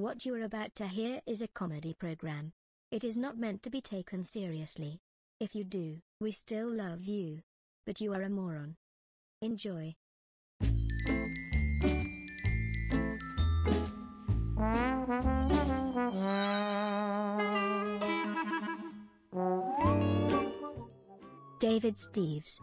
What you are about to hear is a comedy program. It is not meant to be taken seriously. If you do, we still love you. But you are a moron. Enjoy. David Steves.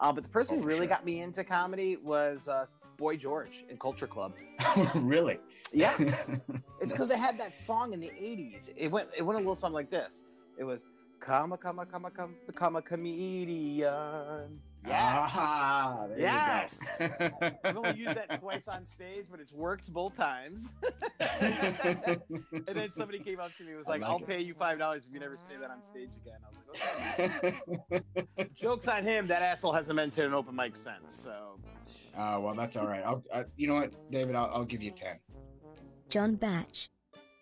Uh, but the person Oh, who really sure. got me into comedy was uh, Boy George in Culture Club. really? Yeah, it's because they had that song in the '80s. It went it went a little something like this. It was "Come a come a come a come become a comedian." Yes. Ah, Yes. I've only used that twice on stage, but it's worked both times. and then somebody came up to me and was like, like "I'll it. pay you five dollars if you never say that on stage again." I was like, "Okay." "Jokes on him. That asshole hasn't been to an open mic since." So Uh, well, that's all right. I'll, I, you know what, David? I'll, I'll give you ten. John Batch.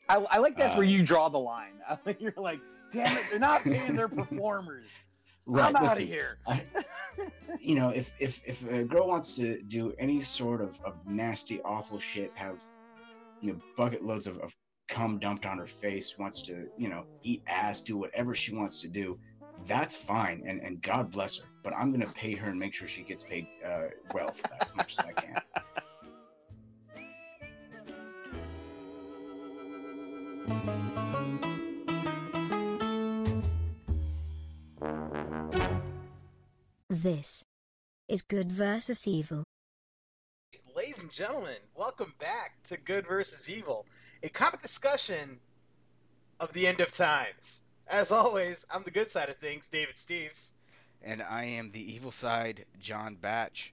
I, I like that's Uh, where you draw the line. You're like, "Damn it, they're not paying their performers. I'm out of here." I, you know, if, if if a girl wants to do any sort of, of nasty, awful shit, have you know bucket loads of, of cum dumped on her face, wants to you know eat ass, do whatever she wants to do, that's fine, and and God bless her. But I'm gonna pay her and make sure she gets paid uh, well for that as much as I can. This is good versus evil. Ladies and gentlemen, welcome back to Good versus Evil, a comic discussion of the end of times. As always, I'm the good side of things, David Steves. and I am the evil side, John Batch.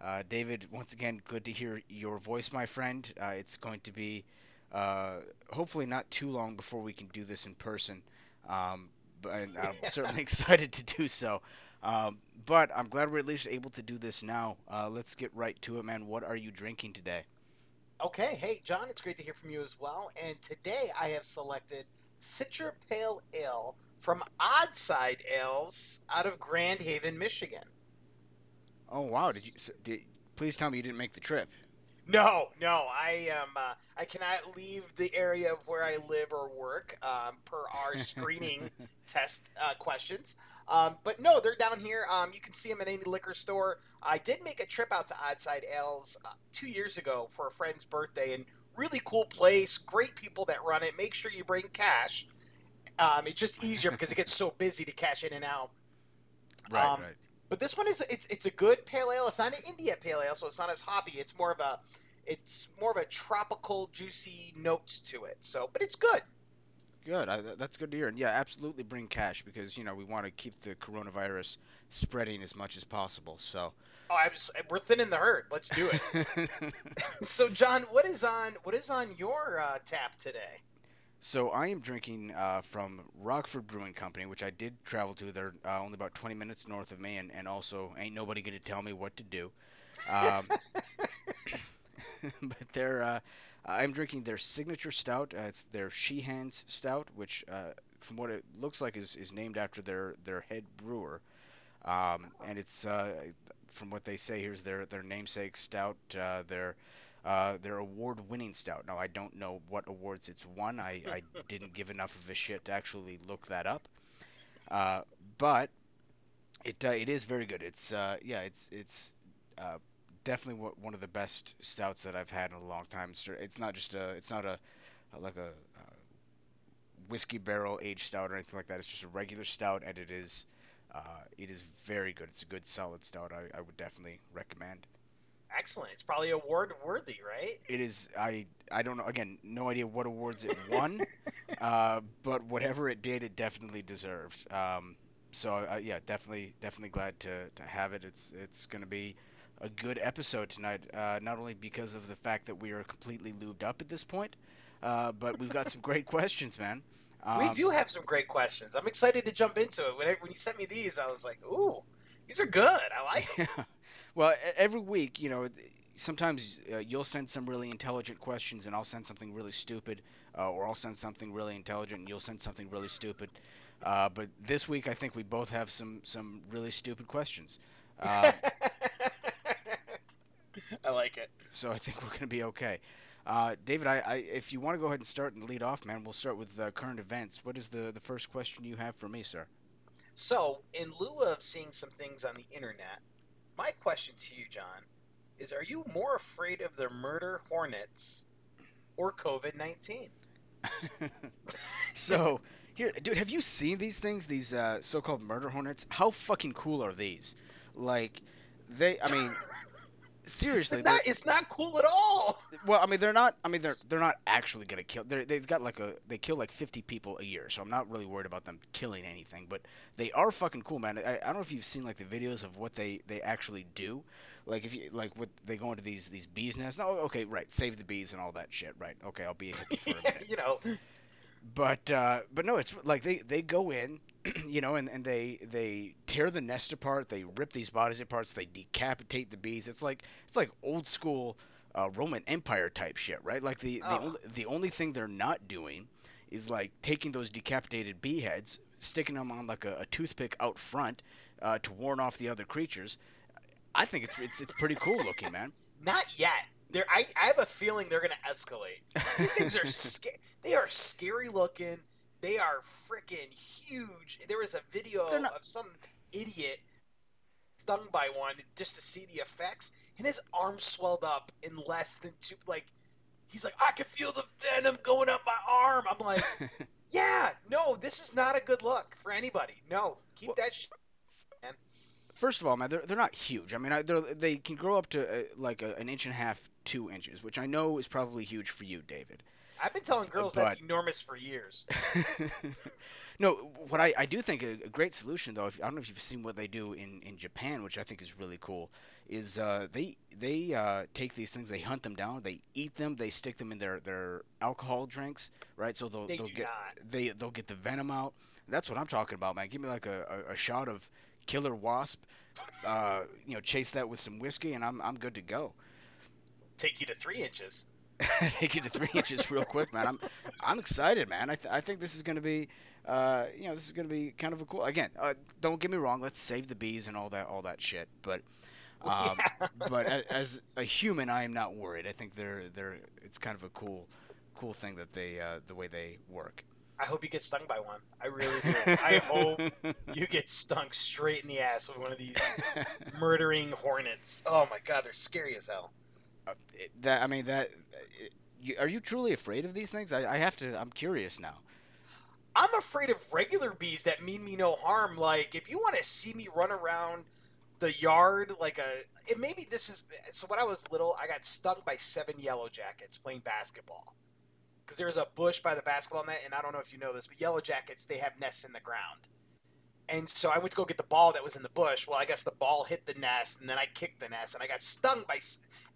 Uh, David, once again, good to hear your voice, my friend. Uh, it's going to be uh, hopefully not too long before we can do this in person, um, but and I'm certainly excited to do so. Um, but I'm glad we're at least able to do this now. Uh, let's get right to it, man. What are you drinking today? Okay, hey, John, it's great to hear from you as well. And today I have selected Citra Pale Ale from Oddside Ales out of Grand Haven, Michigan. Oh wow! Did you? Did, please tell me you didn't make the trip. No, no, I am. Uh, I cannot leave the area of where I live or work um, per our screening test uh, questions. Um, but no, they're down here. Um, you can see them at any liquor store. I did make a trip out to Oddside Ales uh, two years ago for a friend's birthday, and really cool place. Great people that run it. Make sure you bring cash. Um, it's just easier because it gets so busy to cash in and out. Right, Um, right. But this one is it's it's a good pale ale. It's not an India pale ale, so it's not as hoppy. It's more of a it's more of a tropical, juicy notes to it. So, but it's good. Good. I, that's good to hear. And yeah, absolutely bring cash because you know we want to keep the coronavirus spreading as much as possible. So. Oh, I was, we're thinning the herd. Let's do it. so, John, what is on what is on your uh, tap today? so I am drinking uh, from Rockford Brewing Company, which I did travel to. They're uh, only about 20 minutes north of me, and, and also ain't nobody gonna tell me what to do. Um, but they're uh, I'm drinking their signature stout. Uh, it's their Sheehan's Stout, which uh, from what it looks like is, is named after their their head brewer. Um, and it's uh, from what they say here's their their namesake stout, uh, their uh, their award-winning stout. Now I don't know what awards it's won. I, I didn't give enough of a shit to actually look that up. Uh, but it uh, it is very good. It's uh, yeah, it's it's uh, definitely one- of the best stouts that I've had in a long time. It's, it's not just a it's not a, like a, whiskey barrel aged stout or anything like that. It's just a regular stout, and it is uh, it is very good. It's a good solid stout. I, I would definitely recommend. Excellent. It's probably award worthy, right? It is. I I don't know. Again, no idea what awards it won, uh, but whatever it did, it definitely deserved. Um, so uh, yeah, definitely definitely glad to, to have it. It's it's gonna be a good episode tonight. Uh, not only because of the fact that we are completely lubed up at this point, uh, but we've got some great questions, man. We Um, do have some great questions. I'm excited to jump into it. When, I, when you sent me these, I was like, "Ooh, these are good. I like them." Yeah. Well, every week, you know, sometimes uh, you'll send some really intelligent questions, and I'll send something really stupid, uh, or I'll send something really intelligent, and you'll send something really stupid. Uh, but this week, I think we both have some some really stupid questions. Uh, I like it. so I think we're gonna be okay. Uh, David, I, I, if you want to go ahead and start and lead off, man, we'll start with uh, current events. What is the, the first question you have for me, sir? So, in lieu of seeing some things on the internet, my question to you, John, is: Are you more afraid of the murder hornets or COVID nineteen? so, here, dude, have you seen these things? These uh, so-called murder hornets? How fucking cool are these? Like, they. I mean, seriously. It's not, it's not cool at all. Well, I mean, they're not. I mean, they're they're not actually gonna kill. They're, they've got like a they kill like 50 people a year, so I'm not really worried about them killing anything. But they are fucking cool, man. I, I don't know if you've seen like the videos of what they they actually do. Like if you like what they go into these these bees nests. No, okay, right. Save the bees and all that shit. Right. Okay, I'll be a hippie for a minute. you know, But uh, but no, it's like they, they go in, you know, and, and they they tear the nest apart. They rip these bodies apart. So they decapitate the bees. It's like it's like old school uh, Roman Empire type shit, right? Like the the, only, the only thing they're not doing is like taking those decapitated bee heads, sticking them on like a, a toothpick out front uh, to warn off the other creatures. I think it's it's, it's pretty cool looking, man. not yet. They're, I, I have a feeling they're gonna escalate. These things are sca- they are scary looking. They are freaking huge. There was a video not- of some idiot stung by one just to see the effects, and his arm swelled up in less than two. Like he's like, I can feel the venom going up my arm. I'm like, yeah, no, this is not a good look for anybody. No, keep Well- that. Sh- First of all, man, they're, they're not huge. I mean, I, they're, they can grow up to uh, like a, an inch and a half, two inches, which I know is probably huge for you, David. I've been telling girls that's enormous for years. no, what I, I do think a, a great solution though, if, I don't know if you've seen what they do in, in Japan, which I think is really cool, is uh, they they uh, take these things, they hunt them down, they eat them, they stick them in their, their alcohol drinks, right? So they'll They they'll do get not. they they'll get the venom out. That's what I'm talking about, man. Give me like a, a, a shot of killer wasp, uh, you know, chase that with some whiskey, and I'm I'm good to go. Take you to three inches. Take it to three inches real quick, man. I'm I'm excited, man. I, th- I think this is gonna be, uh, you know, this is gonna be kind of a cool. Again, uh, don't get me wrong. Let's save the bees and all that all that shit. But um, Yeah. but a- as a human, I am not worried. I think they're they're it's kind of a cool cool thing that they uh, the way they work. I hope you get stung by one. I really do. I hope you get stung straight in the ass with one of these murdering hornets. Oh my god, they're scary as hell. That I mean that. are you truly afraid of these things? I, I have to. I'm curious now. I'm afraid of regular bees that mean me no harm. Like, if you want to see me run around the yard like a. It, maybe this is. So, when I was little, I got stung by seven yellow jackets playing basketball. Because there was a bush by the basketball net, and I don't know if you know this, but yellow jackets, they have nests in the ground. And so I went to go get the ball that was in the bush. Well, I guess the ball hit the nest, and then I kicked the nest, and I got stung by.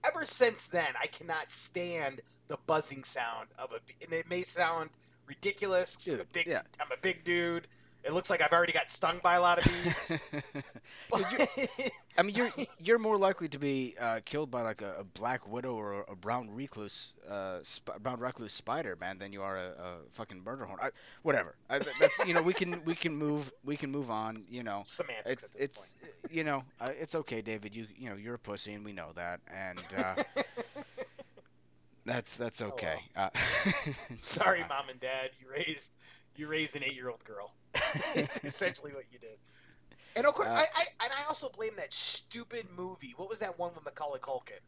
Ever since then, I cannot stand the buzzing sound of a. And it may sound ridiculous. 'cause I'm a big, yeah. I'm a big dude. It looks like I've already got stung by a lot of bees. I mean, you're you're more likely to be uh, killed by like a, a black widow or a, brown recluse, uh, sp- brown recluse spider, man, than you are a, a fucking murder horn. I, whatever. I, that's you know we can we can move we can move on. You know, Semantics it's at this it's point. you know uh, it's okay, David. You you know you're a pussy and we know that, and uh, that's that's Oh, okay. Uh, Sorry, mom and dad. You raised you raised an eight year old girl. it's essentially what you did. And of course, Uh, I, I and I also blame that stupid movie. What was that one with Macaulay Culkin?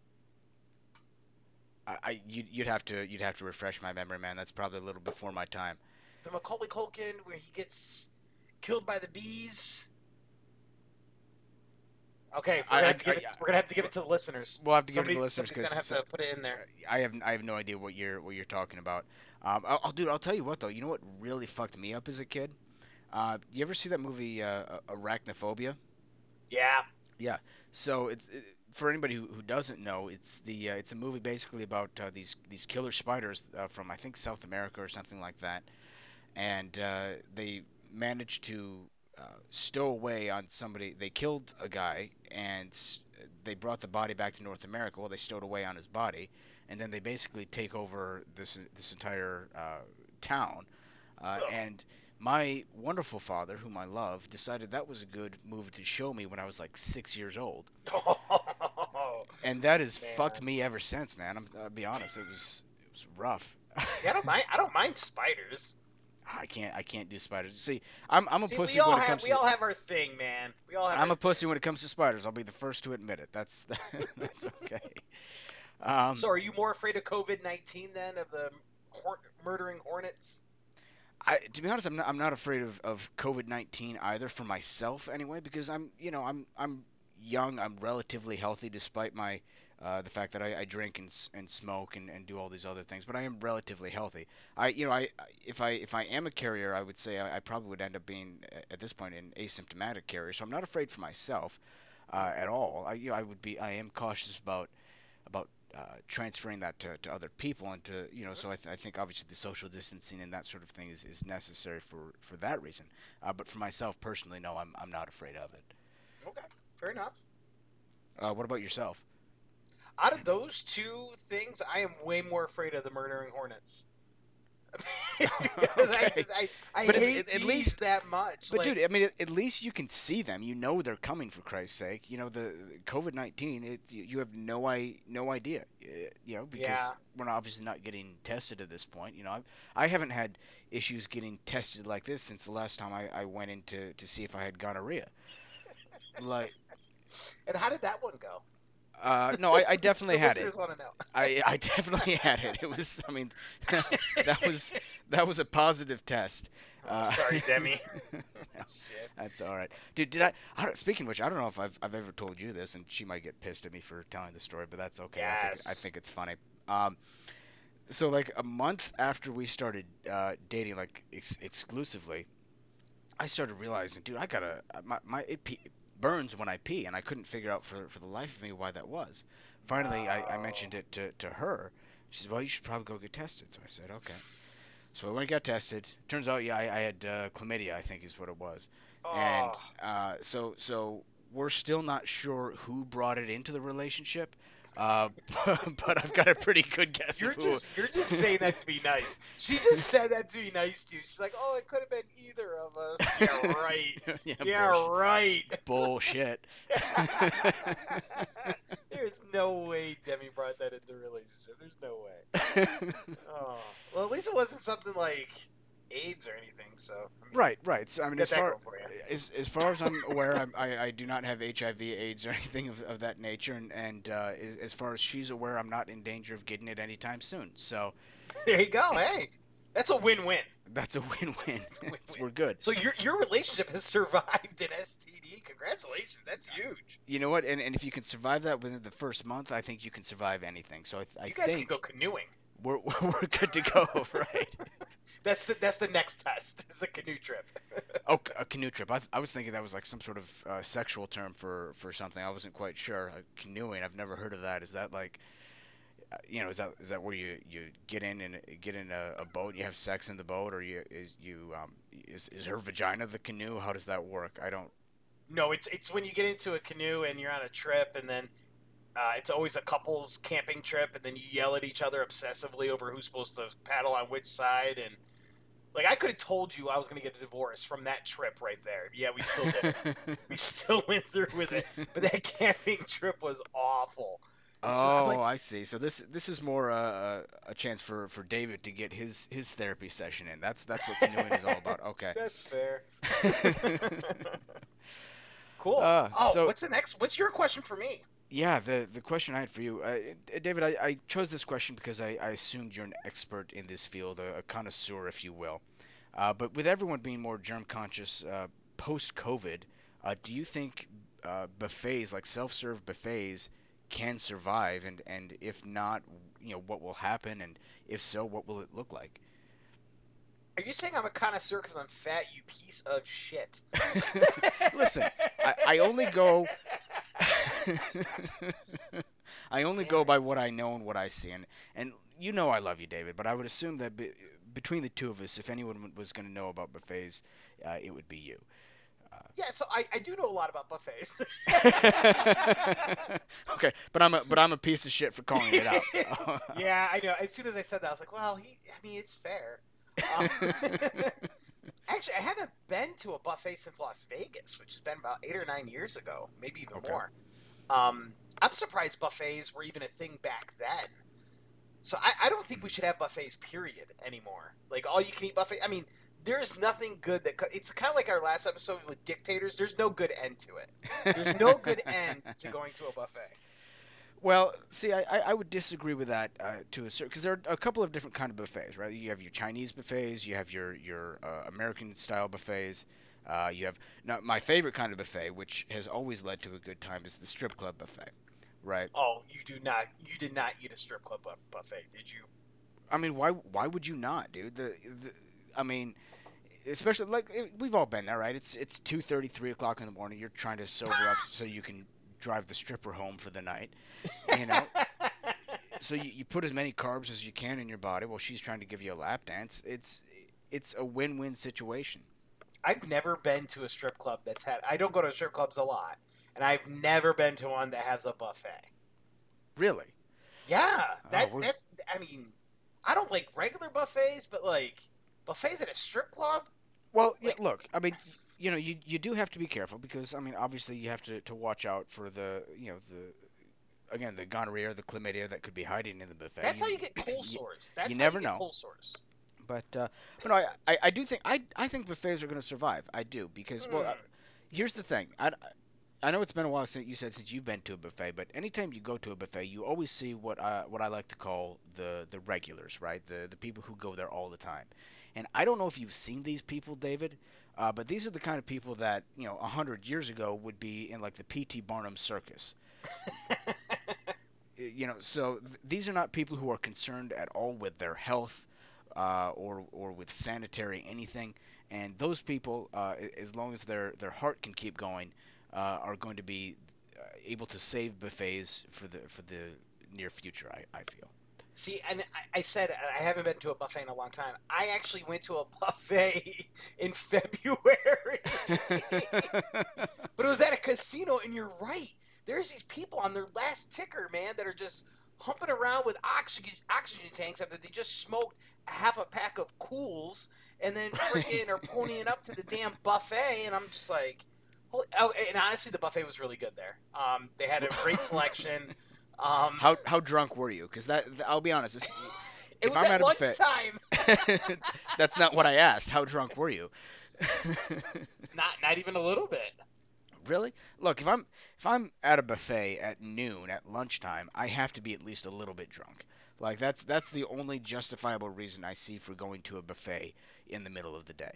I, I you'd, you'd have to you'd have to refresh my memory, man. That's probably a little before my time. The Macaulay Culkin where he gets killed by the bees. Okay, we're I- gonna, have to give I- it, we're gonna have to give it to the listeners. We'll have to give it to the listeners somebody's gonna have because to put it in there. I have I have no idea what you're what you're talking about. Um, I'll, I'll dude, I'll tell you what though. You know what really fucked me up as a kid? Uh, you ever see that movie uh, Arachnophobia? Yeah, Yeah. So it's it, for anybody who, who doesn't know, it's the uh, it's a movie basically about uh, these these killer spiders uh, from I think South America or something like that, and uh, they managed to uh, stow away on somebody. They killed a guy and they brought the body back to North America. Well, they stowed away on his body, and then they basically take over this this entire uh, town, uh, and my wonderful father, whom I love, decided that was a good movie to show me when I was like six years old, and that has Man. fucked me ever since, man. I'm, I'll be honest, it was It's rough. See, I don't mind. I don't mind spiders. I can't. I can't do spiders. See, I'm I'm a See, pussy we all when it have comes we to. all have our thing, man. We all have. I'm a pussy when it comes to spiders. I'll be the first to admit it. That's that's okay. Um, So, are you more afraid of COVID nineteen then, of the hor- murdering hornets? I, to be honest, I'm not, I'm not afraid of, of COVID nineteen either for myself anyway because I'm you know I'm I'm young. I'm relatively healthy despite my uh, the fact that I, I drink and, and smoke and, and do all these other things. But I am relatively healthy. I you know I if I if I am a carrier, I would say I, I probably would end up being at this point an asymptomatic carrier. So I'm not afraid for myself uh, at all. I you know I would be I am cautious about about uh, transferring that to, to other people and to you know so I, th- I think obviously the social distancing and that sort of thing is, is necessary for, for that reason uh, but for myself personally no I'm, I'm not afraid of it Okay, fair enough. uh, what about yourself Out of those two things, I am way more afraid of the murdering hornets. because I just I, I But at- hate at- at least- that much. but like, dude I mean at, at least you can see them you know they're coming for Christ's sake you know the COVID-19 it, you, you have no I no idea you know because Yeah. we're obviously not getting tested at this point you know I've, I haven't had issues getting tested like this since the last time I, I went in to, to see if I had gonorrhea like and how did that one go? Uh, no, I, I definitely had it. listeners want to know. I, I definitely had it. It was, I mean, that was that was a positive test. Uh, Sorry, Demi. No, Shit. That's all right, dude. Did I, I don't, speaking of which, I don't know if I've I've ever told you this, and she might get pissed at me for telling the story, but that's okay. I, think, I think it's funny. Um, so like a month after we started uh, dating, like ex- exclusively, I started realizing, dude, I gotta my my it burns when I pee, and I couldn't figure out for for the life of me why that was. Finally, I, I mentioned it to, to her. She said, "Well, you should probably go get tested." So I said, "Okay." So I went and got tested. Turns out, yeah, I, I had uh, chlamydia. I think is what it was. And Oh, uh, so so we're still not sure who brought it into the relationship. Uh, but I've got a pretty good guess you're of who. just you're just saying that to be nice. She just said that to be nice to you. She's like, "Oh, it could have been either of us." Yeah, right. yeah, yeah, bullshit. right. bullshit. There's no way Demi brought that into the relationship. There's no way. Oh, well, at least it wasn't something like AIDS or anything. So I mean, right, right. So I mean, as far going for you. as, as far as I'm aware, I'm, I I do not have HIV, AIDS, or anything of, of that nature, and and uh, as, as far as she's aware, I'm not in danger of getting it anytime soon. So there you go. Hey, that's a win-win. that's a win-win. It's a win-win. We're good. So your your relationship has survived an STD. Congratulations. That's huge. You know what? And, and if you can survive that within the first month, I think you can survive anything. So I, I You guys think can go canoeing. We're, we're good to go, right? That's the that's the next test. It's the canoe trip. Oh, a canoe trip. I, I was thinking that was like some sort of uh, sexual term for, for something. I wasn't quite sure. Uh, canoeing. I've never heard of that. Is that like, uh, you know, is that is that where you, you get in and get in a, a boat? and You have sex in the boat, or you is you um is is her vagina the canoe? How does that work? I don't. No, it's it's when you get into a canoe and you're on a trip, and then uh, it's always a couple's camping trip, and then you yell at each other obsessively over who's supposed to paddle on which side, and like I could have told you I was gonna get a divorce from that trip right there. Yeah, we still did. we still went through with it, but that camping trip was awful. Just Oh, like- I see. So this this is more uh, a chance for, for David to get his, his therapy session in. That's that's what canoeing is all about. Okay. That's fair. cool. Uh, oh, so- what's the next? What's your question for me? Yeah, the the question I had for you, uh, uh, David, I, I chose this question because I, I assumed you're an expert in this field, a, a connoisseur, if you will. Uh, but with everyone being more germ conscious uh, post COVID, uh, do you think uh, buffets like self-serve buffets can survive? And, and if not, you know, what will happen? And if so, what will it look like? Are you saying I'm a connoisseur because I'm fat, you piece of shit? Listen, I, I only go. I only go by what I know and what I see, and and you know I love you, David. But I would assume that be, between the two of us, if anyone was going to know about buffets, uh, it would be you. Yeah, so I, I do know a lot about buffets. okay, but I'm a but I'm a piece of shit for calling it out. yeah, I know. As soon as I said that, I was like, well, he, I mean, it's fair. Um, actually, I haven't been to a buffet since Las Vegas, which has been about eight or nine years ago, maybe even Okay. more. Um, I'm surprised buffets were even a thing back then. So I, I don't think we should have buffets, period, anymore. Like all you can eat buffet. I mean, there's nothing good that co- it's kind of like our last episode with dictators. There's no good end to it. There's no good end to going to a buffet. Well, see, I, I- would disagree with that uh, to a certain because there are a couple of different kind of buffets, right? You have your Chinese buffets, you have your your uh, American style buffets. Uh, you have now my favorite kind of buffet, which has always led to a good time, is the strip club buffet, right? Oh, you do not. You did not eat a strip club bu- buffet, did you? I mean, why why would you not, dude? The, the I mean, especially like it- we've all been there, right? It's it's two thirty, three o'clock in the morning. You're trying to sober up so you can drive the stripper home for the night, you know. so you, you put as many carbs as you can in your body while she's trying to give you a lap dance. It's it's a win-win situation. I've never been to a strip club that's had. I don't go to strip clubs a lot, and I've never been to one that has a buffet. Really? Yeah, oh, that Oh, that's. I mean, I don't like regular buffets, but like buffets at a strip club. Well, yeah, Like- look, I mean, you know, you you do have to be careful because I mean, obviously, you have to to watch out for the you know the again the gonorrhea or the chlamydia that could be hiding in the buffet. That's how you get cold sores. That's you how never you know. cold sores. But uh, but no, I, I I do think I I think buffets are going to survive. I do because well, uh, here's the thing. I, I know it's been a while since you said since you've been to a buffet, but anytime you go to a buffet, you always see what I what I like to call the the regulars, right? The the people who go there all the time. And I don't know if you've seen these people, David, uh, but these are the kind of people that you know a hundred years ago would be in like the P.T. Barnum circus. You know, so th- these are not people who are concerned at all with their health uh, or or with sanitary anything. And those people, uh, as long as their their heart can keep going, uh, are going to be uh, able to save buffets for the for the near future. I, I feel. See, and I, said I haven't been to a buffet in a long time. I actually went to a buffet in February, but it was at a casino. And you're right. There's these people on their last ticker, man, that are just humping around with oxygen oxygen tanks after they just smoked half a pack of Kools, and then freaking are ponying up to the damn buffet. And I'm just like, holy, oh, and honestly, the buffet was really good there. Um, they had a great selection. Um, how how drunk were you? Because that I'll be honest. It if was I'm at buffet- lunchtime. that's not what I asked. How drunk were you? Not not even a little bit. Really? Look, if I'm if I'm at a buffet at noon at lunchtime, I have to be at least a little bit drunk. Like that's that's the only justifiable reason I see for going to a buffet in the middle of the day.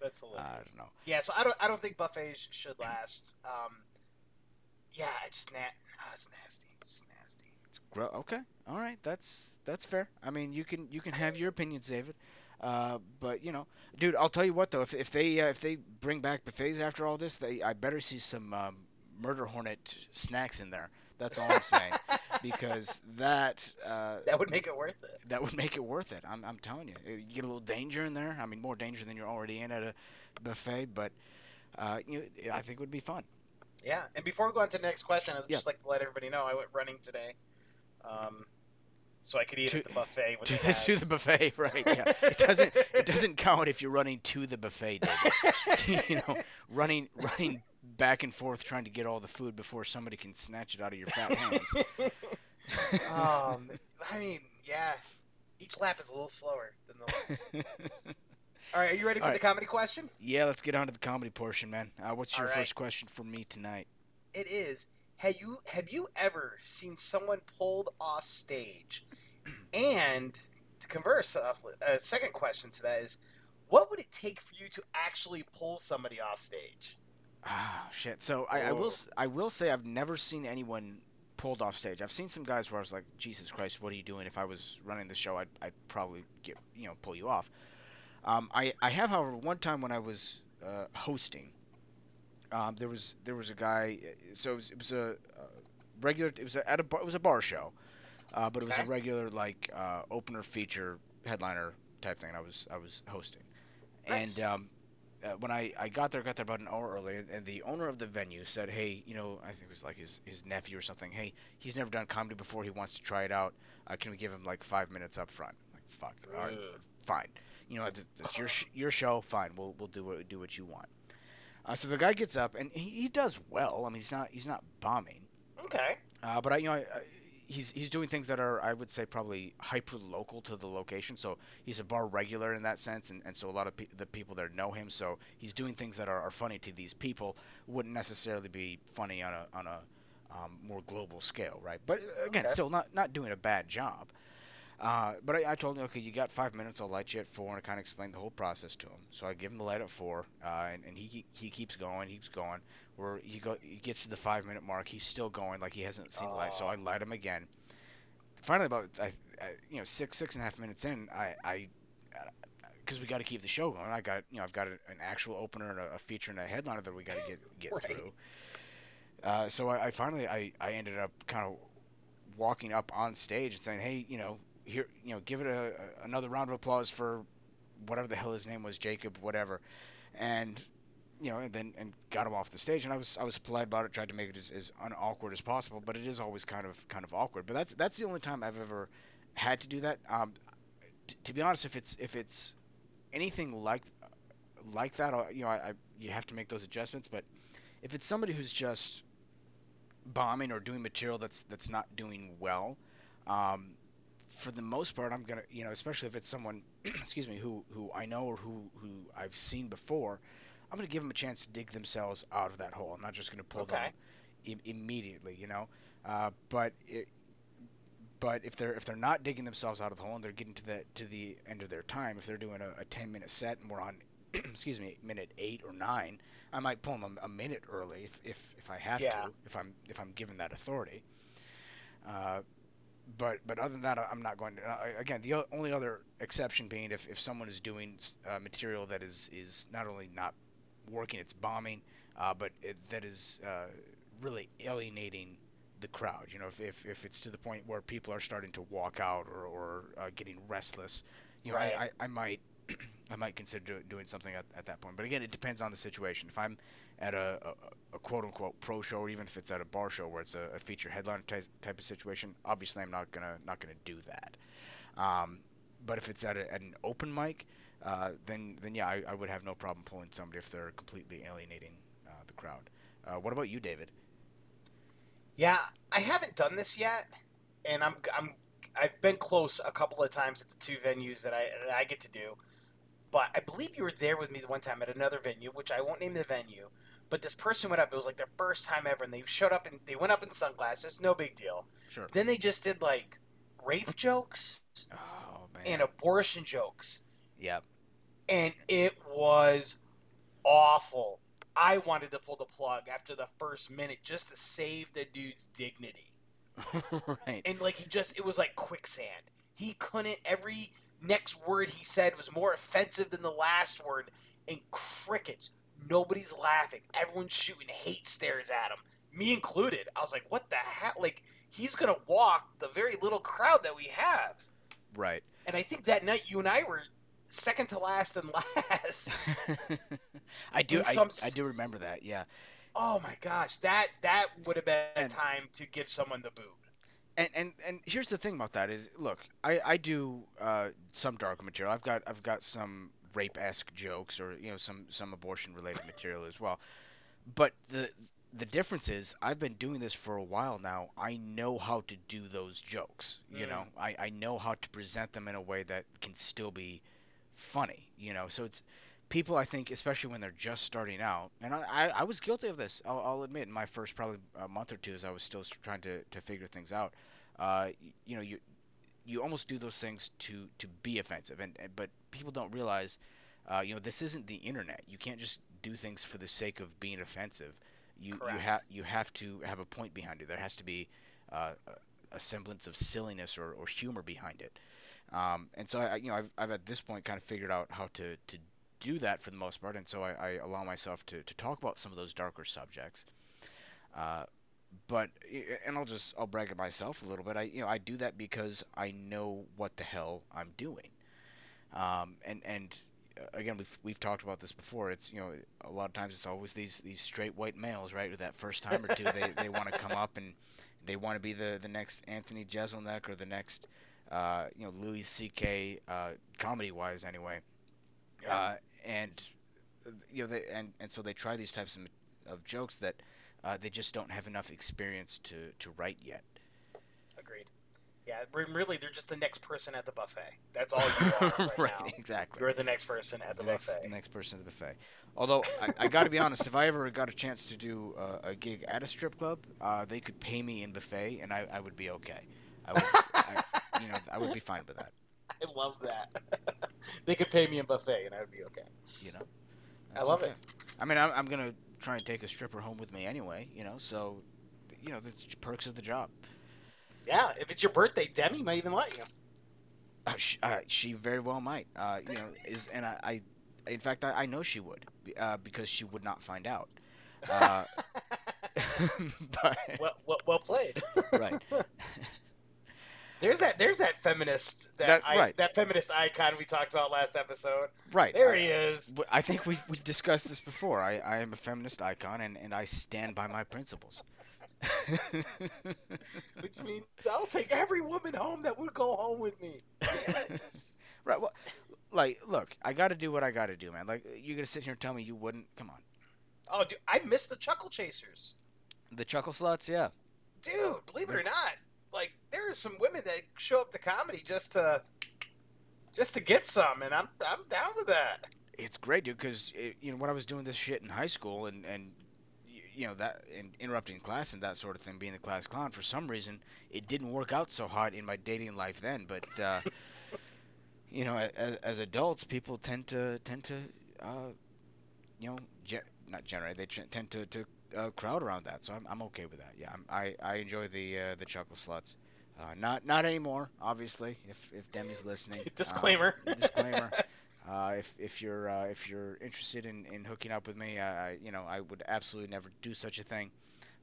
That's hilarious. I don't know. Yeah, so I don't I don't think buffets should last. Um, yeah, it's just na- oh, it's nasty. It's just nasty. It's gro- okay. All right. That's that's fair. I mean, you can you can have your opinions, David. Uh, but you know, dude, I'll tell you what though. If if they uh, if they bring back buffets after all this, they I better see some um, murder hornet snacks in there. That's all I'm saying. because that uh, That would make it worth it. that would make it worth it. I'm, I'm telling you. You get a little danger in there. I mean, more danger than you're already in at a buffet, but uh, you know, I think it would be fun. Yeah. And before we go on to the next question, I'd Yeah. just like to let everybody know I went running today, um, so I could eat To- at the buffet. With To, the to the buffet, right? Yeah. It doesn't it doesn't count if you're running to the buffet, you know, running running back and forth trying to get all the food before somebody can snatch it out of your fat hands. um, I mean, yeah. Each lap is a little slower than the last. All right, are you ready for the comedy question? yeah, let's get on to the comedy portion, man. Uh, what's your right. first question for me tonight? It is. Have you have you ever seen someone pulled off stage? And to converse, off, a second question to that is, what would it take for you to actually pull somebody off stage? Ah, shit. So I, I will I will say I've never seen anyone pulled off stage. I've seen some guys where I was like, Jesus Christ, what are you doing? If I was running the show, I'd, I'd probably get you know pull you off. Um, I I have, however, one time when I was uh, hosting, um, there was there was a guy. So it was, it was a, uh regular. It was a, at a bar, it was a bar show, uh, but it was Okay. a regular like uh, opener feature headliner type thing. I was I was hosting, Nice. and um, uh, when I, I got there, I got there about an hour early, and, and the owner of the venue said, "Hey, you know, I think it was like his, his nephew or something. Hey, he's never done comedy before. He wants to try it out. Uh, can we give him like five minutes up front?" I'm like, fuck, all right, fine. You know, it's, your sh- your show. Fine, we'll we'll do what do what you want. Uh, so the guy gets up and he, he does well. I mean, he's not he's not bombing. Okay. Uh, but I, you know, I, I, he's he's doing things that are I would say probably hyper local to the location. So he's a bar regular in that sense, and, and so a lot of pe- the people there know him. So he's doing things that are, are funny to these people wouldn't necessarily be funny on a on a um, more global scale, right? But uh, again, Okay. still not not doing a bad job. Uh, but I, I told him, okay, you got five minutes. I'll light you at four, and I kind of explained the whole process to him. So I give him the light at four, uh, and, and he he keeps going, he keeps going. Where he go, he gets to the five minute mark, he's still going, like he hasn't seen the light. So I light him again. Finally, about I, I, you know six six and a half minutes in, I I because we got to keep the show going. I got you know I've got a, an actual opener and a, a feature and a headliner that we got to get get Right. through. Uh, so I, I finally I, I ended up kind of walking up on stage and saying, hey, you know, here, you know, give it a, a another round of applause for whatever the hell his name was, Jacob, whatever, and you know, and then and got him off the stage, and I was I was polite about it, tried to make it as, as unawkward as possible, but it is always kind of kind of awkward. But that's that's the only time I've ever had to do that. Um, t- to be honest, if it's if it's anything like like that, uh, you know, I, I you have to make those adjustments. But if it's somebody who's just bombing or doing material that's that's not doing well, um, for the most part, I'm gonna, you know, especially if it's someone, excuse me, who who I know or who who I've seen before, I'm gonna give them a chance to dig themselves out of that hole. I'm not just gonna pull Okay. them Im- immediately, you know. Uh, but it, but if they're if they're not digging themselves out of the hole and they're getting to the to the end of their time, if they're doing a, a 10 minute set and we're on, excuse me, minute eight or nine, I might pull them a, a minute early if, if if I have Yeah. to, if I'm if I'm given that authority. Uh, but but other than that, I'm not going to. Uh, again, the only other exception being if, if someone is doing uh, material that is is not only not working, it's bombing, uh, but it, that is uh, really alienating the crowd. You know, if, if, if it's to the point where people are starting to walk out or, or uh, getting restless, you know, I, I, I might I might consider do, doing something at, at that point. But again, it depends on the situation. If I'm at a, a, a quote unquote pro show, or even if it's at a bar show where it's a, a feature headline type, type of situation, obviously I'm not gonna not gonna do that. Um, but if it's at, a, at an open mic, uh, then then yeah, I, I would have no problem pulling somebody if they're completely alienating uh, the crowd. Uh, what about you, David? Yeah, I haven't done this yet, and I'm I'm I've been close a couple of times at the two venues that I that I get to do. But I believe you were there with me the one time at another venue, which I won't name the venue. But this person went up. It was like their first time ever, and they showed up and they went up in sunglasses. No big deal. Sure. Then they just did like rape jokes Oh man. and abortion jokes, Yep. and it was awful. I wanted to pull the plug after the first minute just to save the dude's dignity. right. and like he just it was like quicksand he couldn't every next word he said was more offensive than the last word and crickets nobody's laughing everyone's shooting hate stares at him me included i was like what the hell like he's gonna walk the very little crowd that we have Right. and i think that night you and i were second to last and last I do. I, I do remember that. Yeah. oh my gosh that that would have been a time to give someone the boot And and and here's the thing about that is, look, I I do uh, some dark material. I've got I've got some rape esque jokes or you know some some abortion related material as well. But the the difference is I've been doing this for a while now. I know how to do those jokes. You Mm. know, I I know how to present them in a way that can still be funny. You know, so it's people I think, especially when they're just starting out, and I, I, I was guilty of this. I'll, I'll admit, in my first probably a month or two, as I was still trying to, to figure things out. Uh, you know, you you almost do those things to to be offensive, and, and but people don't realize, uh, you know, this isn't the internet. You can't just do things for the sake of being offensive. You you have you have to have a point behind it. There has to be uh, a- a semblance of silliness or, or humor behind it. Um, and so I, you know, I've, I've at this point kind of figured out how to, to do that for the most part, and so I, I allow myself to, to talk about some of those darker subjects. Uh, but and I'll just I'll brag at myself a little bit. I you know I do that because I know what the hell I'm doing. Um, and and uh, again we've we've talked about this before. It's you know a lot of times it's always these these straight white males right with that first time or two they they want to come up and they want to be the the next Anthony Jeselnik or the next uh, you know Louis C.K. Uh, comedy wise anyway. Uh, and uh, you know they and, and so they try these types of, of jokes that uh, they just don't have enough experience to, to write yet. agreed Yeah, really, they're just the next person at the buffet. That's all you are right, right, now. exactly. You're the next person at the, the next, buffet. the next person at the buffet. Although I, I got to be honest, if I ever got a chance to do uh, a gig at a strip club, uh, they could pay me in buffet, and I, I would be okay. I would, I, you know, I would be fine with that. I love that. they could pay me in buffet, and I would be okay. You know. I love it. I mean, I'm, I'm gonna try and take a stripper home with me anyway. You know, so you know the perks of the job. Yeah, if it's your birthday, Demi might even let you. Uh, she, uh, she very well might. Uh, you know, is and I, I in fact, I, I know she would uh, because she would not find out. Uh, but, well, well, well played. right. There's that. There's that feminist. That That- I, right. that feminist icon we talked about last episode. Right. There I- he is. I think we've, we've discussed this before. I, I am a feminist icon and, and I stand by my principles. Which means I'll take every woman home that would go home with me. Right. Well, like, look, I got to do what I got to do, man. Like, you're going to sit here and tell me you wouldn't? Come on. Oh, dude, I miss the chuckle chasers. The chuckle sluts, yeah. Dude, believe it or not, like there are some women that show up to comedy just to just to get some, and I'm I'm down with that. It's great, dude, because, you know, when I was doing this shit in high school and, and you know, that, and interrupting class and that sort of thing, being the class clown, for some reason, it didn't work out so hot in my dating life then. But, uh, you know, as, as adults, people tend to, tend to, uh, you know, ge- not generate, they tend to, to uh, crowd around that. So I'm, I'm okay with that. Yeah, I'm, I, I enjoy the, uh, the chuckle sluts. Uh, not, not anymore, obviously. If, if Demi's listening, Disclaimer. disclaimer. Uh, if if you're uh, if you're interested in, in hooking up with me, I, I you know I would absolutely never do such a thing.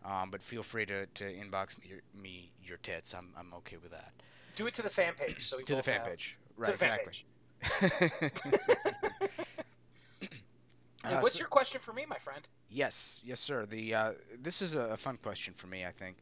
Um, but feel free to, to inbox me your, me your tits. I'm I'm okay with that. Do it to the fan page, so we To the fan have- page, right? exactly. Uh, what's so- your question for me, my friend? Yes, yes, sir. The uh, this is a, fun question for me, I think,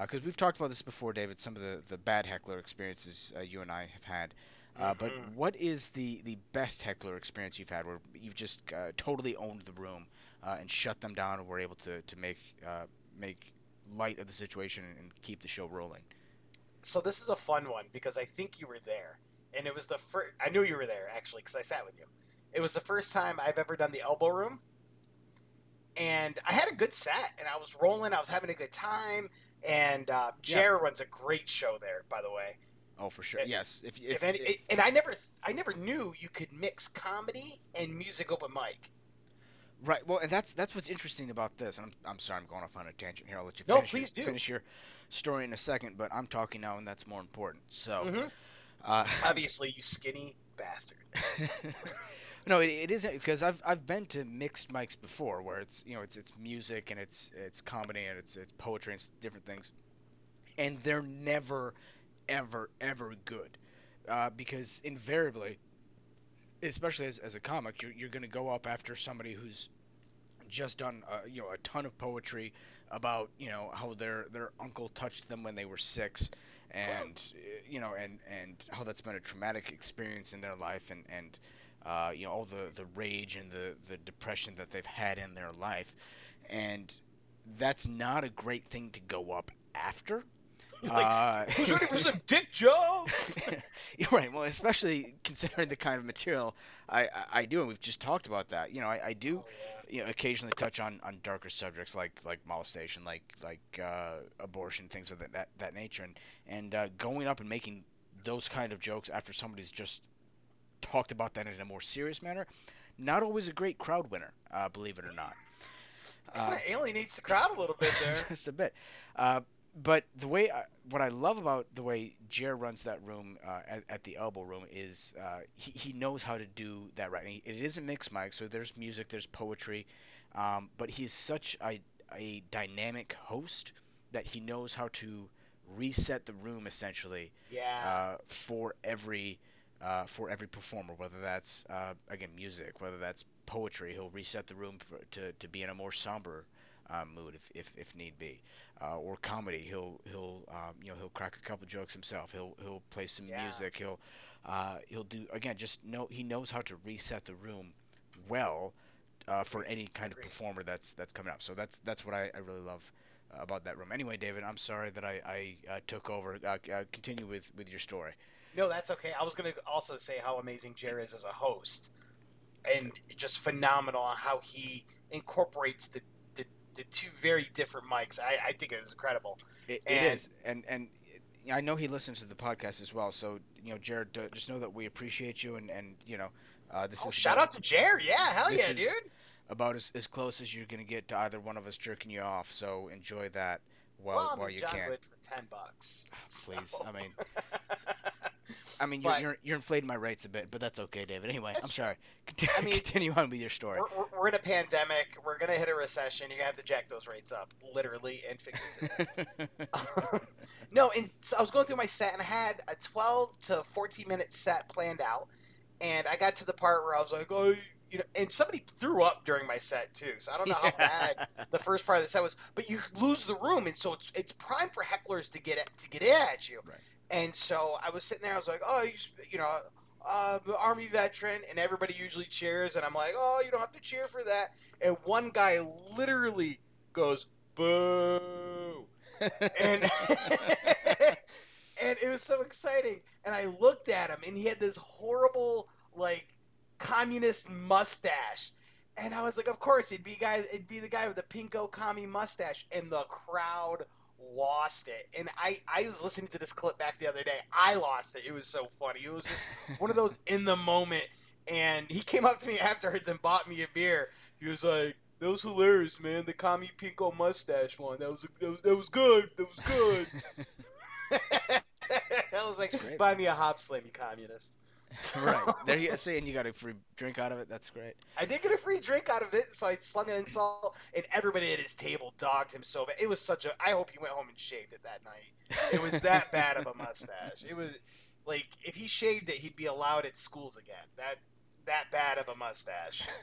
because we've talked about this before, David. Some of the, the bad heckler experiences uh, you and I have had. Uh, But Mhm. what is the, the best heckler experience you've had, where you've just uh, totally owned the room uh, and shut them down, and were able to to make uh, make light of the situation and, and keep the show rolling? So this is a fun one because I think you were there, and it was the first. I knew you were there actually because I sat with you. It was the first time I've ever done the elbow room, and I had a good set, and I was rolling. I was having a good time, and uh, Yeah. Jer runs a great show there, by the way. Oh, for sure. Yes. If, If, if, any, if- and I never, I never knew you could mix comedy and music open mic. Right. Well, and that's that's what's interesting about this. I'm, I'm sorry, I'm going off on a tangent here. I'll let you No, finish, please your, do. finish your story in a second. But I'm talking now, and that's more important. So, Mhm. uh, Obviously, you skinny bastard. no, it, it isn't because I've I've been to mixed mics before, where it's you know it's it's music and it's it's comedy and it's it's poetry and it's different things, and they're never, ever, ever good, uh, because invariably, especially as, as a comic, you're you're gonna go up after somebody who's just done uh, you know a ton of poetry about you know how their their uncle touched them when they were six and you know and and how that's been a traumatic experience in their life and and uh, you know all the the rage and the the depression that they've had in their life and that's not a great thing to go up after Like, uh, Who's ready for some dick jokes? Right. Well, especially considering the kind of material I, I, I do, and we've just talked about that. You know, I, I do, you know, occasionally touch on, on darker subjects like like molestation, like like uh, abortion, things of that that, that nature, and and uh, going up and making those kind of jokes after somebody's just talked about that in a more serious manner, not always a great crowd winner, uh, believe it or not. Kind of alienates the crowd a little bit there. just a bit. Uh, but the way I, what I love about the way Jer runs that room uh, at, at the elbow room is uh, he, he knows how to do that right. And he, it is a mixed mic, so there's music, there's poetry, um, but he's such a, a dynamic host that he knows how to reset the room essentially Yeah. uh, for every uh, for every performer, whether that's uh, again music, whether that's poetry. He'll reset the room for, to to be in a more somber uh, mood if, if, if need be, uh, or comedy. He'll he'll um, you know he'll crack a couple jokes himself. He'll he'll play some Yeah. music. He'll uh, he'll do again just know he knows how to reset the room well uh, for any kind of performer that's that's coming up. So that's that's what I, I really love about that room. Anyway, David, I'm sorry that I, I uh, took over. Uh, uh, continue with, with your story. No, that's okay. I was going to also say how amazing Jer is as a host, and just phenomenal on how he incorporates the, the, the two very different mics. I, I think it was incredible. It, And- it is, and and I know he listens to the podcast as well. So you know, Jared, just know that we appreciate you, and and you know, uh, this Oh, is shout about, out to Jer. Yeah, hell yeah, dude. about as, as close as you're gonna get to either one of us jerking you off. So enjoy that while well, while you John can. Wood for ten bucks. Please, So- I mean, I mean, you're, But- you're you're inflating my rates a bit, but that's okay, David. Anyway, I'm sorry. Continue, I mean, continue on with your story. we're, we're, we're in a pandemic. We're gonna hit a recession. You're gonna have to jack those rates up, literally and figuratively. no, and so I was going through my set and I had a 12 to 14 minute set planned out, and I got to the part where I was like, oh, you know, and somebody threw up during my set too. So I don't know how bad the first part of the set was, but you lose the room, and so it's it's prime for hecklers to get at, to get in at you. Right. And so I was sitting there, I was like, oh, you, you know, uh, army veteran, and everybody usually cheers, and I'm like, oh, you don't have to cheer for that. And one guy literally goes, boo, and and it was so exciting. And I looked at him, and he had this horrible like communist mustache. And I was like, of course, it'd be guy, it'd be the guy with the pinko commie mustache, and the crowd lost it. And I, I was listening to this clip back the other day. I lost it. It was so funny. It was just one of those in the moment. And he came up to me afterwards and bought me a beer. He was like, "That was hilarious, man. The commie pinko mustache one. That was that was, that was good. That was good." I was like, great. "Buy me a Hopslam, you communist." right there, you see, and you got a free drink out of it. That's great. I did get a free drink out of it, so I slung an insult, and everybody at his table dogged him so bad. It was such a. I hope he went home and shaved it that night. It was that bad of a mustache. It was like if he shaved it, he'd be allowed at schools again. That that bad of a mustache.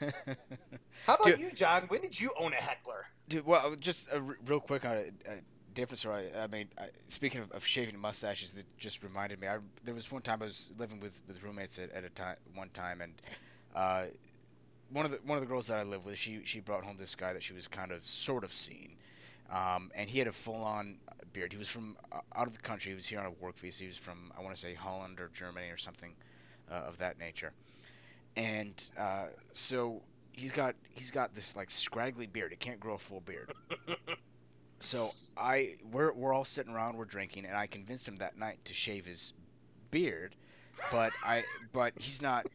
How about Dude. you, John? When did you own a heckler? Dude, well, just uh, real quick on it. a different story. I mean, I, speaking of, of shaving mustaches, that just reminded me. I there was one time I was living with, with roommates at, at a time one time, and uh, one of the one of the girls that I lived with, she she brought home this guy that she was kind of sort of seeing, um, and he had a full on beard. He was from uh, out of the country. He was here on a work visa. He was from I want to say Holland or Germany or something uh, of that nature, and uh, so he's got he's got this like scraggly beard. He can't grow a full beard. So I we're we're all sitting around, we're drinking, and I convinced him that night to shave his beard, but I but he's not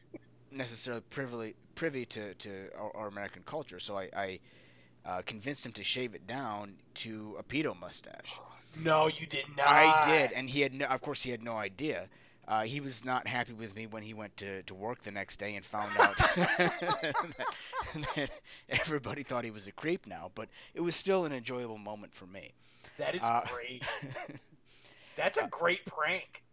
necessarily privy privy to, to our, our American culture. So I, I uh, convinced him to shave it down to a pedo mustache. No, you did not. I did, and he had no, of course he had no idea. Uh, he was not happy with me when he went to, to work the next day and found out that, that everybody thought he was a creep now. But it was still an enjoyable moment for me. That is Uh, great. That's a great prank.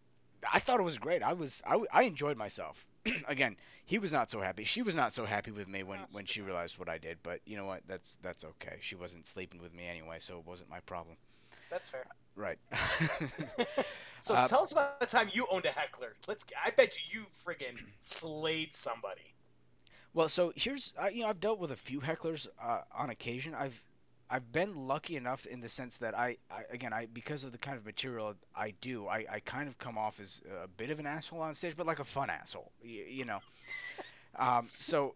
I thought it was great. I was I, I enjoyed myself. Again, he was not so happy. She was not so happy with me when, That's when she realized what I did. But you know what? That's that's okay. She wasn't sleeping with me anyway, so it wasn't my problem. That's fair. Right. So Uh, tell us about the time you owned a heckler. Let's. I bet you you friggin' slayed somebody. Well, so here's I, you know I've dealt with a few hecklers uh, on occasion. I've I've been lucky enough in the sense that I, I again I because of the kind of material I do I, I kind of come off as a bit of an asshole on stage, but like a fun asshole, you, you know. Um, so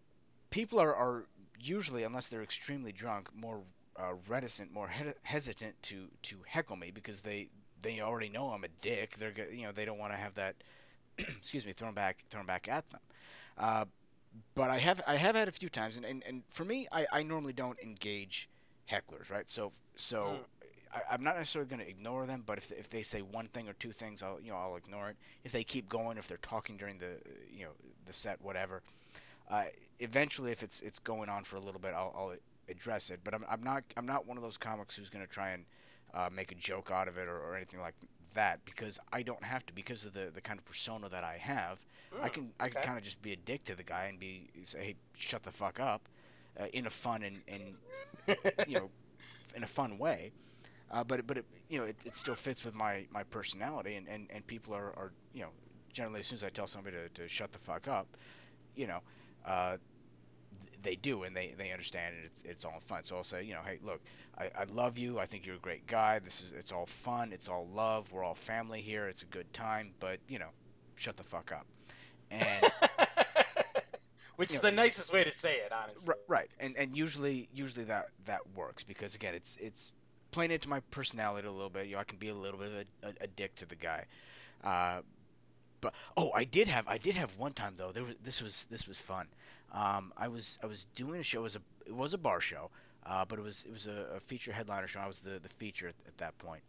people are, are usually unless they're extremely drunk more uh, reticent, more he- hesitant to to heckle me because they they already know I'm a dick. They're you know they don't want to have that excuse me thrown back thrown back at them. Uh, but I have I have had a few times, and, and, and for me, I, I normally don't engage hecklers, right? So so I, I'm not necessarily going to ignore them, but if, if they say one thing or two things, I'll you know I'll ignore it. If they keep going, if they're talking during the you know the set, whatever. Uh, eventually, if it's it's going on for a little bit, I'll, I'll address it. But I'm, I'm not I'm not one of those comics who's going to try and uh, make a joke out of it or, or anything like that because I don't have to because of the, the kind of persona that I have. I Mm, can I can kind of just be a dick to the guy and be say hey shut the fuck up uh, in a fun and, and you know in a fun way. Uh, but but it, you know it, it still fits with my, my personality and, and, and people are, are you know generally as soon as I tell somebody to, to shut the fuck up, you know, uh, they do, and they, they understand, and it's, it's all fun. So I'll say, you know, hey, look, I, I love you. I think you're a great guy. This is it's all fun. It's all love. We're all family here. It's a good time. But you know, shut the fuck up. And Which is know- the nicest way to say it, honestly. Ri- right, and and usually usually that that works because again, it's it's playing into my personality a little bit. You know, I can be a little bit of a, a, a dick to the guy. Uh, but oh, I did have I did have one time though. There was this was this was fun. Um, I was I was doing a show. It was a it was a bar show, uh, but it was it was a, a feature headliner show. I was the the feature at, at that point,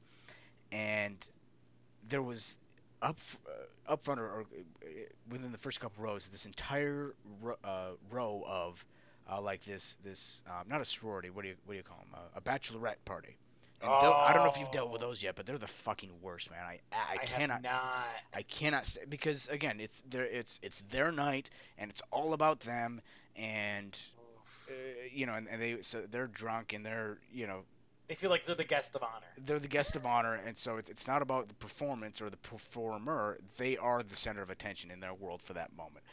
and there was up uh, up front or, or uh, within the first couple rows this entire ro- uh, row of uh, like this this um, not a sorority what do you what do you call them a bachelorette party and tho- I don't know if you've dealt with Oh. those yet but they're the fucking worst man I I, I, cannot not. I cannot say because again it's their it's it's their night and it's all about them and uh, you know and, and they so they're drunk and they're you know They feel like they're the guest of honor. they're the guest of honor, and so it's, it's not about the performance or the performer. They are the center of attention in their world for that moment.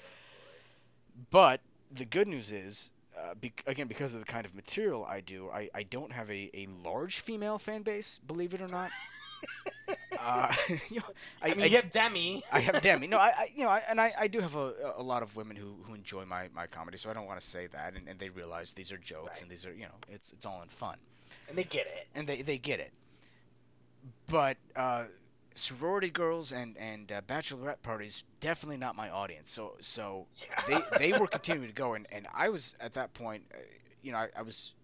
But the good news is, uh, be, again, because of the kind of material I do, I, I don't have a, a large female fan base, believe it or not. uh, you know, I I mean, have Demi. I have Demi. No, I, I you know, I, and I, I do have a, a lot of women who, who enjoy my, my comedy, so I don't want to say that, and, and they realize these are jokes Right. and these are, you know, it's it's all in fun and they get it. and they, they get it. But uh, sorority girls and and uh, bachelorette parties definitely not my audience. So so Yeah. they they were continuing to go, and, and I was at that point, uh, you know, I, I was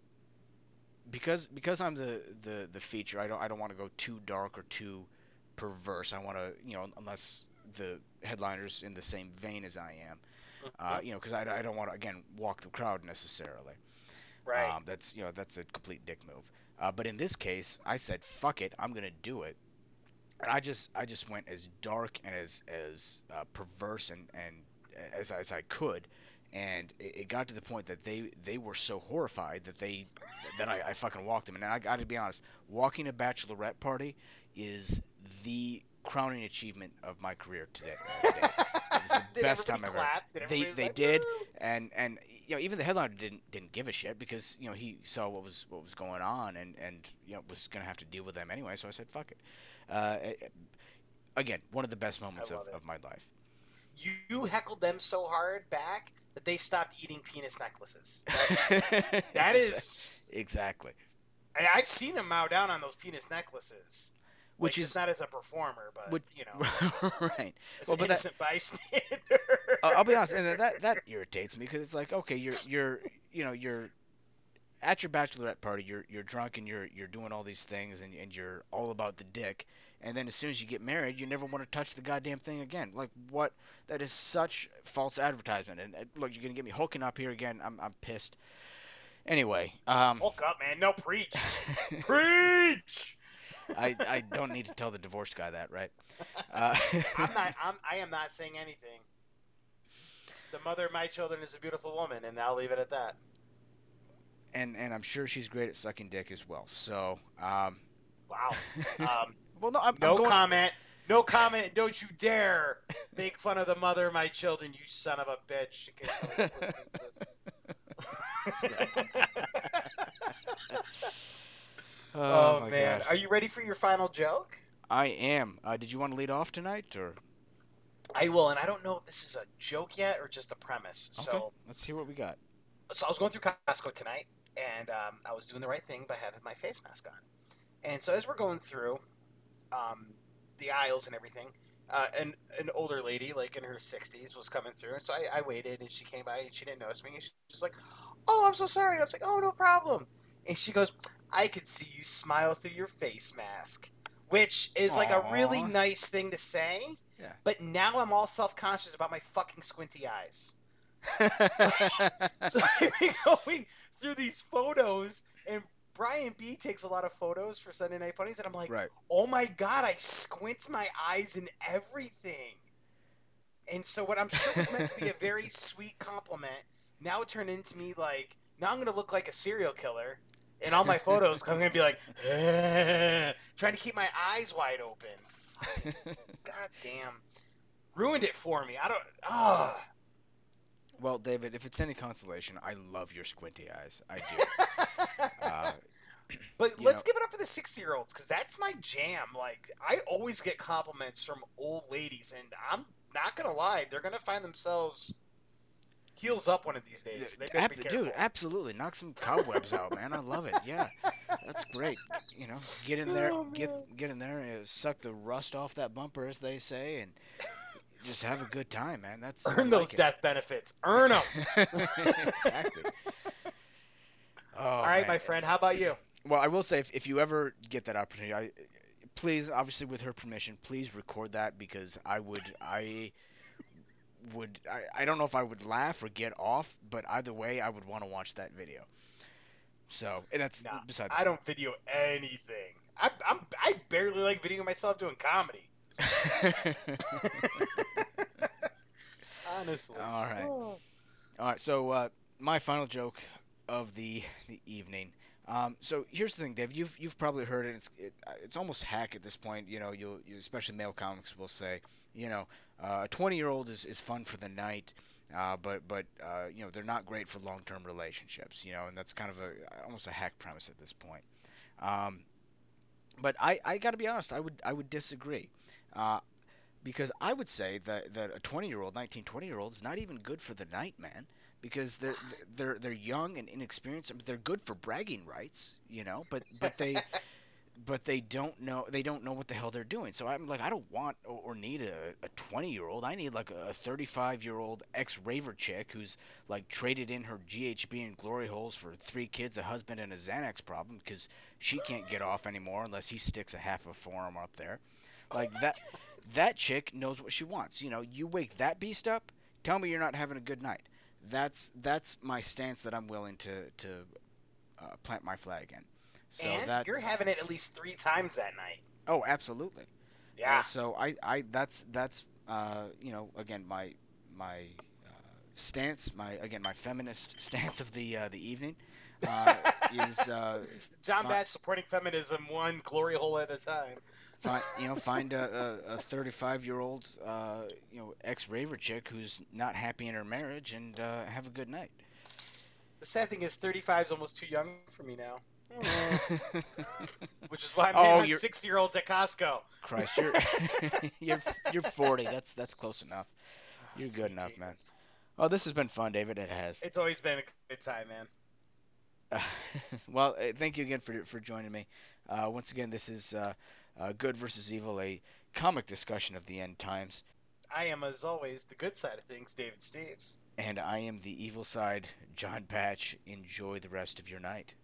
because because I'm the, the the feature. I don't I don't want to go too dark or too perverse. I want to you know unless the headliners in the same vein as I am, uh, you know, because I, I don't want to again walk the crowd necessarily. right. Um, that's you know that's a complete dick move. Uh, but in this case, I said fuck it, I'm gonna do it, and I just I just went as dark and as as uh, perverse and and as as I could, and it, it got to the point that they they were so horrified that they that I, I fucking walked them. And I got to be honest, walking a bachelorette party is the crowning achievement of my career today. today. It was the best time ever? Did They- they like, did. And and you know even the headliner didn't didn't give a shit because you know he saw what was what was going on and and you know was gonna have to deal with them anyway so I said fuck it uh, eh, again one of the best moments of, it. of my life You, heckled them so hard back that they stopped eating penis necklaces. That's, that is. exactly I, I've seen them mow down on those penis necklaces. which Like, is not as a performer, but which- you know, right as Well, an but that- innocent bystander. I'll, I'll be honest, and that that irritates me because it's like, okay, you're you're you know you're at your bachelorette party, you're you're drunk and you're you're doing all these things and and you're all about the dick, and then as soon as you get married, you never want to touch the goddamn thing again. Like what? That is such false advertisement. And uh, look, you're gonna get me hooking up here again. I'm I'm pissed. Anyway, um, Hulk up, man. No preach. preach. I I don't need to tell the divorced guy that, right? Uh, I'm not. I'm. I am not saying anything. The mother of my children is a beautiful woman, and I'll leave it at that. And and I'm sure she's great at sucking dick as well. So, um, Wow. Um, well, no, I'm, no I'm going, comment. No comment. Don't you dare make fun of the mother of my children, you son of a bitch. In case nobody's listening to this. Oh, Oh, my man, God. are you ready for your final joke? I am. Uh, did you want to lead off tonight, or I will, and I don't know if this is a joke yet or just a premise. okay? So, Let's hear what we got. so I was going through Costco tonight, and um, I was doing the right thing by having my face mask on. And so as we're going through um, the aisles and everything, uh, an an older lady, like in her sixties, was coming through, and so I, I waited, and she came by, and she didn't notice me. And she was like, "Oh, I'm so sorry." And I was like, "Oh, no problem." And she goes, "I could see you smile through your face mask," which is like a really nice thing to say. Yeah. But now I'm all self conscious about my fucking squinty eyes. So been going through these photos, and Brian B takes a lot of photos for Sunday Night Funnies, and I'm like, right. oh my god, I squint my eyes and everything. And so what I'm sure was meant to be a very sweet compliment, now turned into me like, now I'm gonna look like a serial killer in all my photos. I'm gonna be like, "Eh," trying to keep my eyes wide open. God damn, ruined it for me. I don't. Ah. Well, David, if it's any consolation, I love your squinty eyes. I do. uh, but let's know- give it up for the 60 year olds because that's my jam. Like, I always get compliments from old ladies, and I'm not going to lie, they're going to find themselves heels up one of these days. They Ab- dude, absolutely, knock some cobwebs out, man. I love it. Yeah, that's great. You know, get in there, Oh, get get in there, and suck the rust off that bumper, as they say, and just have a good time, man. That's I Earn those like it. death benefits. Earn them. exactly. Oh, All right, man. my friend. How about you? Well, I will say, if, if you ever get that opportunity, I, please, obviously with her permission, please record that because I would, I would, I, I don't know if I would laugh or get off, but either way, I would want to watch that video. So, and that's Nah, beside. I don't video anything. I, I'm I barely like videoing myself doing comedy. Honestly. All right. All right. So, uh, my final joke of the the evening. Um, so here's the thing, Dave. You've you've probably heard it. It's it, uh, it's almost hack at this point. You know, you'll you, especially male comics will say, you know, uh, a 20 year old is, is fun for the night, uh, but but uh, you know they're not great for long term relationships. You know, and that's kind of a almost a hack premise at this point. Um, but I I got to be honest. I would I would disagree. Uh, because I would say that, that a 20 year old, 19, 20 year old is not even good for the night, man. Because they're they're they're young and inexperienced. I mean, they're good for bragging rights, you know. But but they but they don't know they don't know what the hell they're doing. So I'm like I don't want or, need a, a 20 year old. I need like a 35 year old ex raver chick who's like traded in her GHB and glory holes for three kids, a husband, and a Xanax problem because she can't get off anymore unless he sticks a half a forearm up there. Like that that chick knows what she wants. You know, you wake that beast up, tell me you're not having a good night. That's that's my stance that I'm willing to to uh, plant my flag in. So and that you're having it at least three times that night. oh, absolutely. Yeah. Uh, so I I that's that's uh you know again my my uh, stance my again my feminist stance of the uh, the evening uh, is uh, John Batch supporting feminism one glory hole at a time. find, you know find a, a, a 35 year old uh, you know ex raver chick who's not happy in her marriage and uh, have a good night. The sad thing is, 35 is almost too young for me now. Which is why I'm Oh, hitting on you're- 60 year olds at Costco. Christ, you're you're you're 40. That's that's close enough. You're good Sweet enough, man. Oh, this has been fun, David. It has. It's always been a good time, man. well, uh, thank you again for for joining me. Uh, once again, this is uh, uh, Good versus Evil, a comic discussion of the end times, I am, as always, the good side of things, David Steves. and I am the evil side, John Patch. Enjoy the rest of your night.